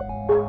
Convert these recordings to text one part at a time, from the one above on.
you.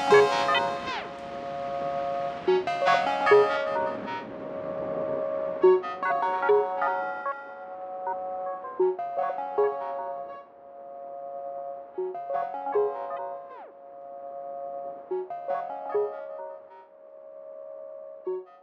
Thank you.